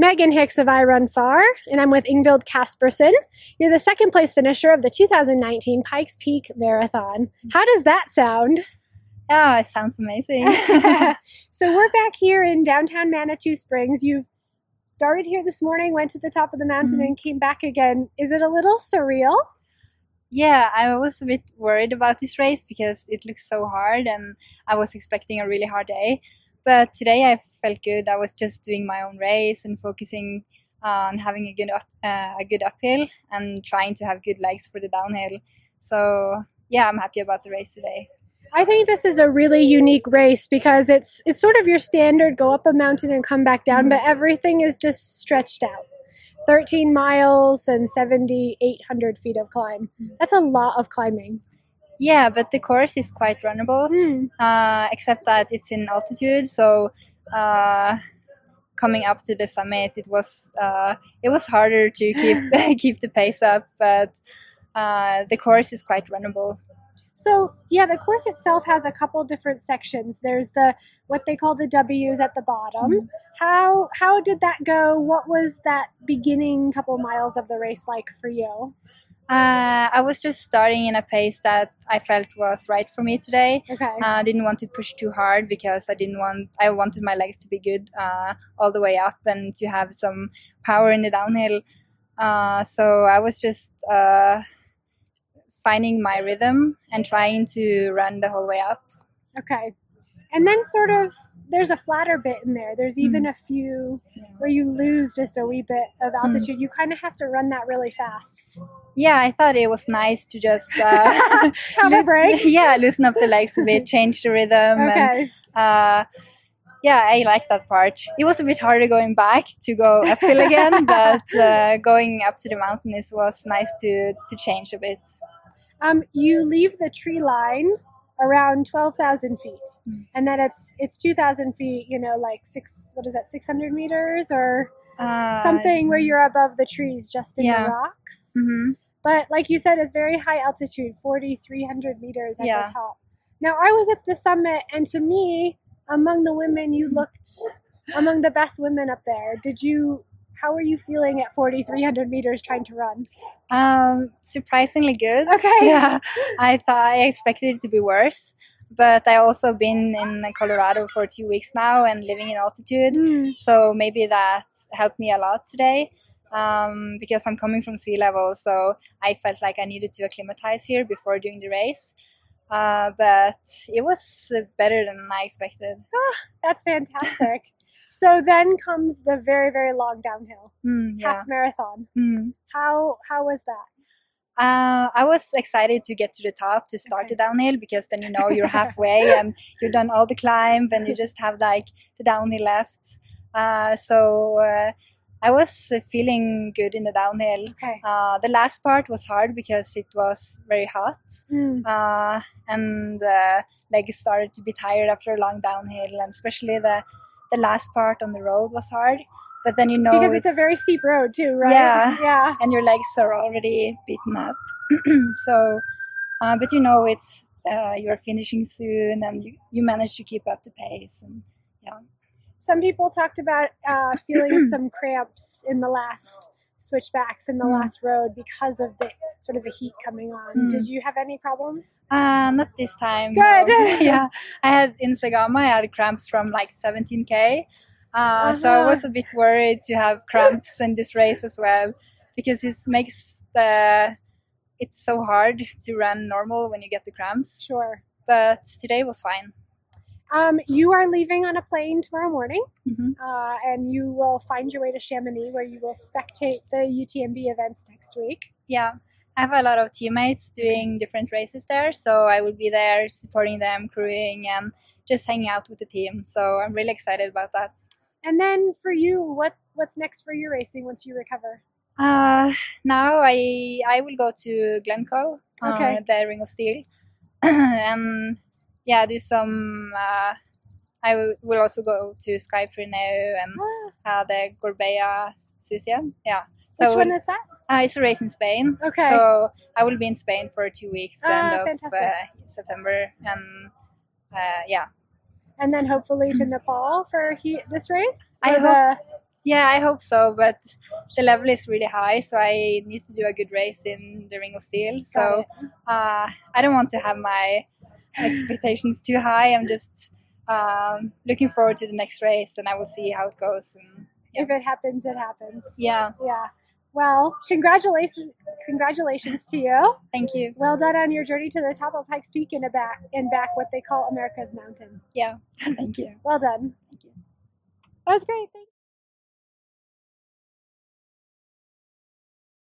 Megan Hicks of iRunFar, and I'm with Yngvild Kaspersen. You're the second place finisher of the 2019 Pikes Peak Marathon. How does that sound? Oh, it sounds amazing. so we're back here in downtown Manitou Springs. You've started here this morning, went to the top of the mountain, Mhm. and came back again. Is it a little surreal? yeah, I was a bit worried about this race because it looks so hard and I was expecting a really hard day. But today I felt good. I was just doing my own race and focusing on having a good up, uh, a good uphill and trying to have good legs for the downhill. So yeah, I'm happy about the race today. I think this is a really unique race because it's it's sort of your standard go up a mountain and come back down, but everything is just stretched out. 13 miles and 7,800 feet of climb. That's a lot of climbing. Yeah, but the course is quite runnable. Hmm. uh, except that it's in altitude. So uh, coming up to the summit, it was uh, it was harder to keep keep the pace up, but uh, the course is quite runnable. So yeah, the course itself has a couple different sections. There's the what they call the W's at the bottom. How how did that go? What was that beginning couple miles of the race like for you? Uh, I was just starting in a pace that I felt was right for me today. Okay. Uh, I didn't want to push too hard because I didn't want I wanted my legs to be good uh, all the way up and to have some power in the downhill. Uh, so I was just uh, finding my rhythm and trying to run the whole way up. Okay. And then sort of there's a flatter bit in there. There's even a few where you lose just a wee bit of altitude. You kind of have to run that really fast. Yeah, I thought it was nice to just uh, Have a break. Yeah, loosen up the legs a bit, change the rhythm, and Okay. uh, yeah, I like that part. It was a bit harder going back to go uphill again, but uh, going up to the mountain is was nice to to change a bit. Um, you leave the tree line around twelve thousand feet, Mm. and then it's it's two thousand feet. You know, like six. What is that? Six hundred meters or Uh, something where you're above the trees, just in Yeah. the rocks. mhm. But like you said, it's very high altitude, forty three hundred meters at Yeah. the top. Now I was at the summit, and to me, among the women, you looked among the best women up there. Did you? How are you feeling at forty three hundred meters trying to run? Um, surprisingly good. Okay. Yeah, I thought I expected it to be worse, but I also been in Colorado for two weeks now and living in altitude, Mm. so maybe that helped me a lot today. Um, because I'm coming from sea level, so I felt like I needed to acclimatize here before doing the race. Uh, but it was better than I expected. That's fantastic. So then comes the very, very long downhill Mm, yeah. half marathon. Mm. How how was that? Uh, I was excited to get to the top to start Okay. the downhill because then you know you're halfway and you've done all the climb and you just have like the downhill left. Uh, so uh, I was feeling good in the downhill. Okay. Uh, the last part was hard because it was very hot Mm. uh, and uh, legs started to be tired after a long downhill and especially the the last part on the road was hard. But then you know because it's, a very steep road too, right? Yeah. Yeah. and your legs are already beaten up. so, uh, but you know it's uh, you're finishing soon, and you you manage to keep up the pace. And yeah. Some people talked about uh, feeling some cramps in the last switchbacks in the Mm. last road because of the sort of the heat coming on. Mm. Did you have any problems? uh, not this time. Good. no. yeah, I had in Zegama. I had cramps from like 17k. Uh, So I Uh-huh. was a bit worried to have cramps in this race as well, because it makes the it's so hard to run normal when you get the cramps. Sure. But today was fine. Um, you are leaving on a plane tomorrow morning, Mhm. uh, and you will find your way to Chamonix, where you will spectate the UTMB events next week. yeah i have a lot of teammates doing different races there so i will be there supporting them crewing and just hanging out with the team so i'm really excited about that And then for you, what what's next for your racing once you recover? uh, now i i will go to glencoe uh, Okay. the ring of Steall and yeah do some uh, i will will also go to sky Pirineu and Ah, uh, the Gorbeia Suzien yeah so which one is that? Uh, it's a race in Spain. Okay. So I will be in Spain for two weeks, the Ah, end of uh, September, and uh, yeah, And then hopefully to Nepal for he- this race. I the Yeah, I hope so, but the level is really high, so I need to do a good race in the Ring of Steall. So uh, I don't want to have my expectations too high. I'm just um, looking forward to the next race, and I will see how it goes. And yeah. If it happens, it happens. yeah, Yeah. Well, congratulations congratulations to you. thank you. Well done on your journey to the top of Pikes Peak and a back and back what they call America's Mountain. Yeah, thank you. Well done. Thank you. That was great. Thanks.